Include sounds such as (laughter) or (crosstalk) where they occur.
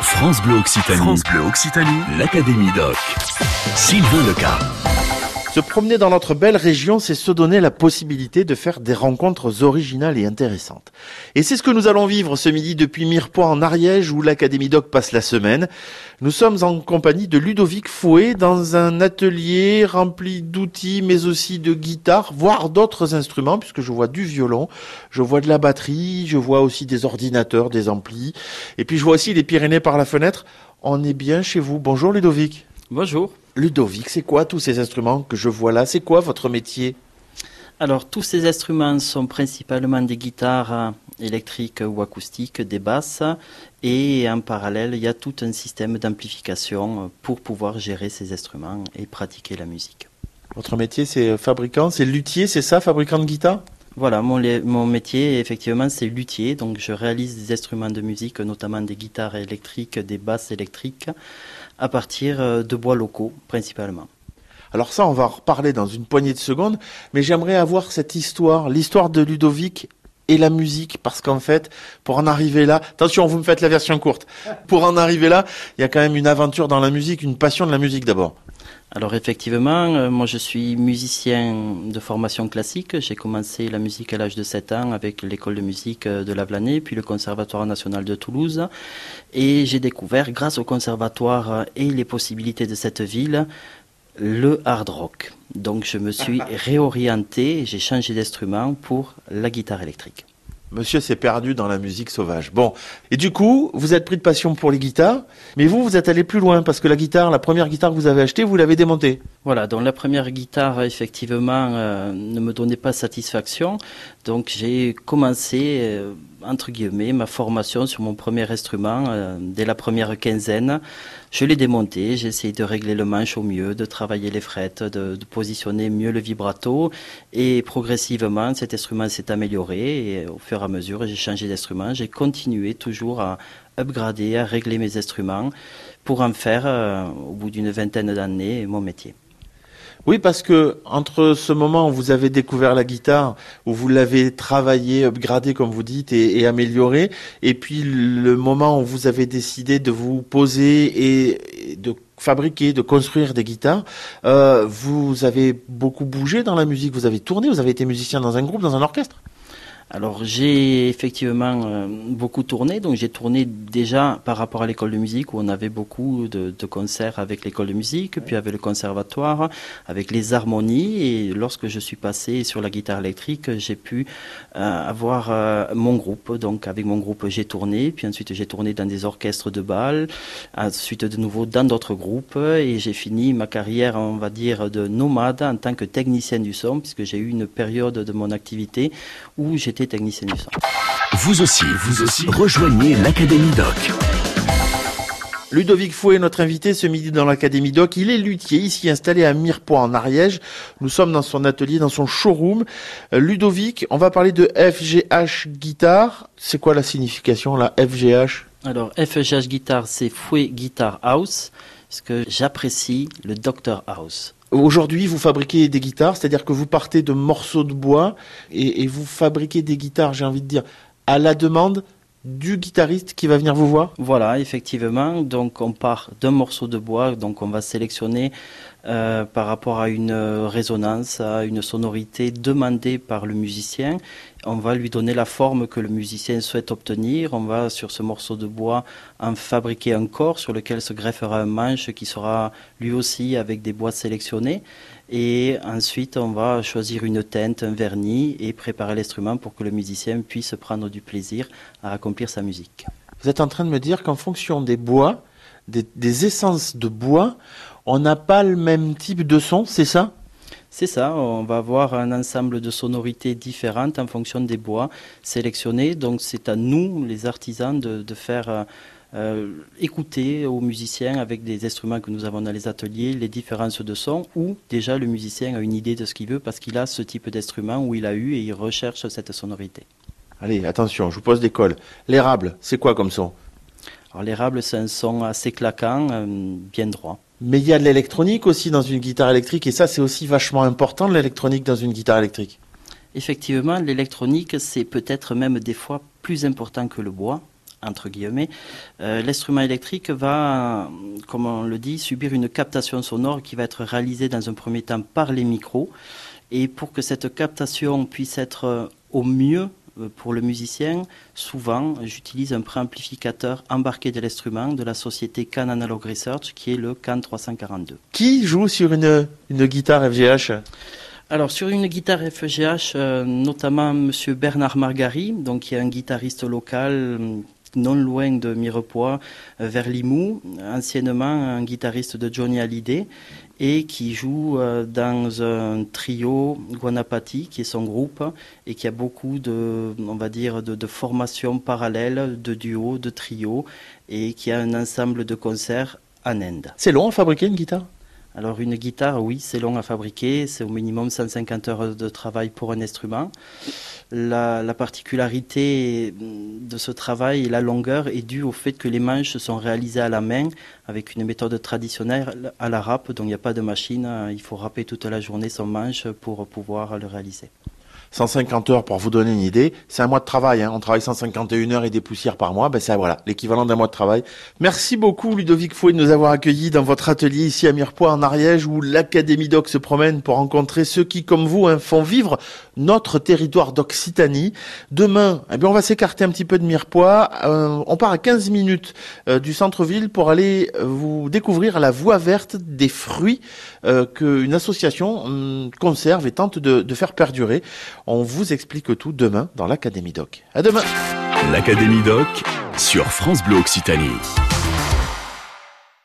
France Bleu Occitanie. France Bleu Occitanie. L'Académie Doc. Sylvain Leca. Se promener dans notre belle région, c'est se donner la possibilité de faire des rencontres originales et intéressantes. Et c'est ce que nous allons vivre ce midi depuis Mirepoix en Ariège où l'Académie Doc passe la semaine. Nous sommes en compagnie de Ludovic Fouet dans un atelier rempli d'outils mais aussi de guitares, voire d'autres instruments puisque je vois du violon, je vois de la batterie, je vois aussi des ordinateurs, des amplis et puis je vois aussi les Pyrénées par la fenêtre. On est bien chez vous. Bonjour Ludovic. Bonjour. Ludovic, c'est quoi tous ces instruments que je vois là? C'est quoi votre métier? Alors, tous ces instruments sont principalement des guitares électriques ou acoustiques, des basses, et en parallèle, il y a tout un système d'amplification pour pouvoir gérer ces instruments et pratiquer la musique. Votre métier, c'est fabricant, c'est luthier, c'est ça, fabricant de guitare Voilà, mon, métier, effectivement, c'est luthier. Donc, je réalise des instruments de musique, notamment des guitares électriques, des basses électriques, à partir euh, de bois locaux, principalement. Alors ça, on va en reparler dans une poignée de secondes, mais j'aimerais avoir cette histoire, l'histoire de Ludovic et la musique, parce qu'en fait, pour en arriver là, attention, vous me faites la version courte, pour en arriver là, il y a quand même une aventure dans la musique, une passion de la musique d'abord. Alors effectivement, euh, moi je suis musicien de formation classique. J'ai commencé la musique à l'âge de 7 ans avec l'école de musique euh, de Lavelanet, puis le Conservatoire national de Toulouse. Et j'ai découvert, grâce au conservatoire et les possibilités de cette ville, le hard rock. Donc je me suis (laughs) réorienté, j'ai changé d'instrument pour la guitare électrique. Monsieur s'est perdu dans la musique sauvage. Bon, et du coup, vous êtes pris de passion pour les guitares, mais vous, vous êtes allé plus loin parce que la guitare, la première guitare que vous avez achetée, vous l'avez démontée. Voilà, donc la première guitare, effectivement, euh, ne me donnait pas satisfaction. Donc j'ai commencé, euh, entre guillemets, ma formation sur mon premier instrument euh, dès la première quinzaine. Je l'ai démonté, j'ai essayé de régler le manche au mieux, de travailler les frettes, de, positionner mieux le vibrato. Et progressivement, cet instrument s'est amélioré. Et au fur et à mesure, j'ai changé d'instrument. J'ai continué toujours à upgrader, à régler mes instruments pour en faire, euh, au bout d'une vingtaine d'années, mon métier. Oui, parce que entre ce moment où vous avez découvert la guitare, où vous l'avez travaillé, upgradé comme vous dites, et, et, amélioré, et puis le moment où vous avez décidé de vous poser et de fabriquer, de construire des guitares, euh, vous avez beaucoup bougé dans la musique, vous avez tourné, vous avez été musicien dans un groupe, dans un orchestre. Alors j'ai effectivement euh, beaucoup tourné, donc j'ai tourné déjà par rapport à l'école de musique où on avait beaucoup de, de concerts avec l'école de musique, puis avec le conservatoire, avec les harmonies, et lorsque je suis passé sur la guitare électrique, j'ai pu euh, avoir euh, mon groupe, donc avec mon groupe j'ai tourné, puis ensuite j'ai tourné dans des orchestres de bal, ensuite de nouveau dans d'autres groupes, et j'ai fini ma carrière, on va dire, de nomade en tant que technicien du son, puisque j'ai eu une période de mon activité où j'étais technicien du son. Vous aussi, vous aussi, rejoignez l'Académie Doc. Ludovic Fouet, notre invité ce midi dans l'Académie Doc. Il est luthier, ici installé à Mirepoix en Ariège. Nous sommes dans son atelier, dans son showroom. Euh, Ludovic, on va parler de FGH guitare. C'est quoi la signification, la FGH Alors, FGH guitare, c'est Fouet Guitar House, parce que j'apprécie le Dr House. Aujourd'hui, vous fabriquez des guitares, c'est-à-dire que vous partez de morceaux de bois et, vous fabriquez des guitares, j'ai envie de dire, à la demande du guitariste qui va venir vous voir? Voilà, effectivement. Donc on part d'un morceau de bois, donc on va sélectionner euh, par rapport à une résonance, à une sonorité demandée par le musicien. On va lui donner la forme que le musicien souhaite obtenir. On va sur ce morceau de bois en fabriquer un corps sur lequel se greffera un manche qui sera lui aussi avec des bois sélectionnés. Et ensuite, on va choisir une teinte, un vernis et préparer l'instrument pour que le musicien puisse prendre du plaisir à accomplir sa musique. Vous êtes en train de me dire qu'en fonction des bois, des, essences de bois, on n'a pas le même type de son, c'est ça? C'est ça, on va avoir un ensemble de sonorités différentes en fonction des bois sélectionnés. Donc c'est à nous, les artisans, de, de faire euh, écouter aux musiciens avec des instruments que nous avons dans les ateliers les différences de son où déjà le musicien a une idée de ce qu'il veut parce qu'il a ce type d'instrument où il a eu et il recherche cette sonorité. Allez, attention, je vous pose des cols. L'érable, c'est quoi comme son? Alors l'érable, c'est un son assez claquant, euh, bien droit. Mais il y a de l'électronique aussi dans une guitare électrique et ça c'est aussi vachement important de l'électronique dans une guitare électrique. Effectivement, l'électronique c'est peut-être même des fois plus important que le bois entre guillemets, euh, l'instrument électrique va, comme on le dit, subir une captation sonore qui va être réalisée dans un premier temps par les micros. Et pour que cette captation puisse être au mieux pour le musicien, souvent j'utilise un préamplificateur embarqué de l'instrument de la société Can Analog Research qui est le Can 342. Qui joue sur une, une guitare FGH alors sur une guitare FGH, notamment Monsieur Bernard Margari, donc qui est un guitariste local non loin de Mirepoix, euh, vers Limoux, anciennement un guitariste de Johnny Hallyday, et qui joue euh, dans un trio Guanapati, qui est son groupe, et qui a beaucoup de, on va dire, de, formations parallèles, de duos, de trios, et qui a un ensemble de concerts en Inde. C'est long à fabriquer une guitare? Alors une guitare, oui, c'est long à fabriquer, c'est au minimum 150 heures de travail pour un instrument. La, particularité de ce travail et la longueur est due au fait que les manches sont réalisées à la main avec une méthode traditionnelle à la râpe, donc il n'y a pas de machine, il faut râper toute la journée son manche pour pouvoir le réaliser. 150 heures pour vous donner une idée, c'est un mois de travail. Hein. On travaille 151 heures et des poussières par mois. Ben voilà l'équivalent d'un mois de travail. Merci beaucoup Ludovic Fouet de nous avoir accueillis dans votre atelier ici à Mirepoix en Ariège où l'Académie Doc se promène pour rencontrer ceux qui, comme vous, hein, font vivre notre territoire d'Occitanie. Demain, eh bien, on va s'écarter un petit peu de Mirepoix. Euh, on part à 15 minutes euh, du centre-ville pour aller euh, vous découvrir la voie verte des fruits qu'une association hum, conserve et tente de, de faire perdurer. On vous explique tout demain dans l'Académie Doc. À demain. L'Académie Doc sur France Bleu Occitanie.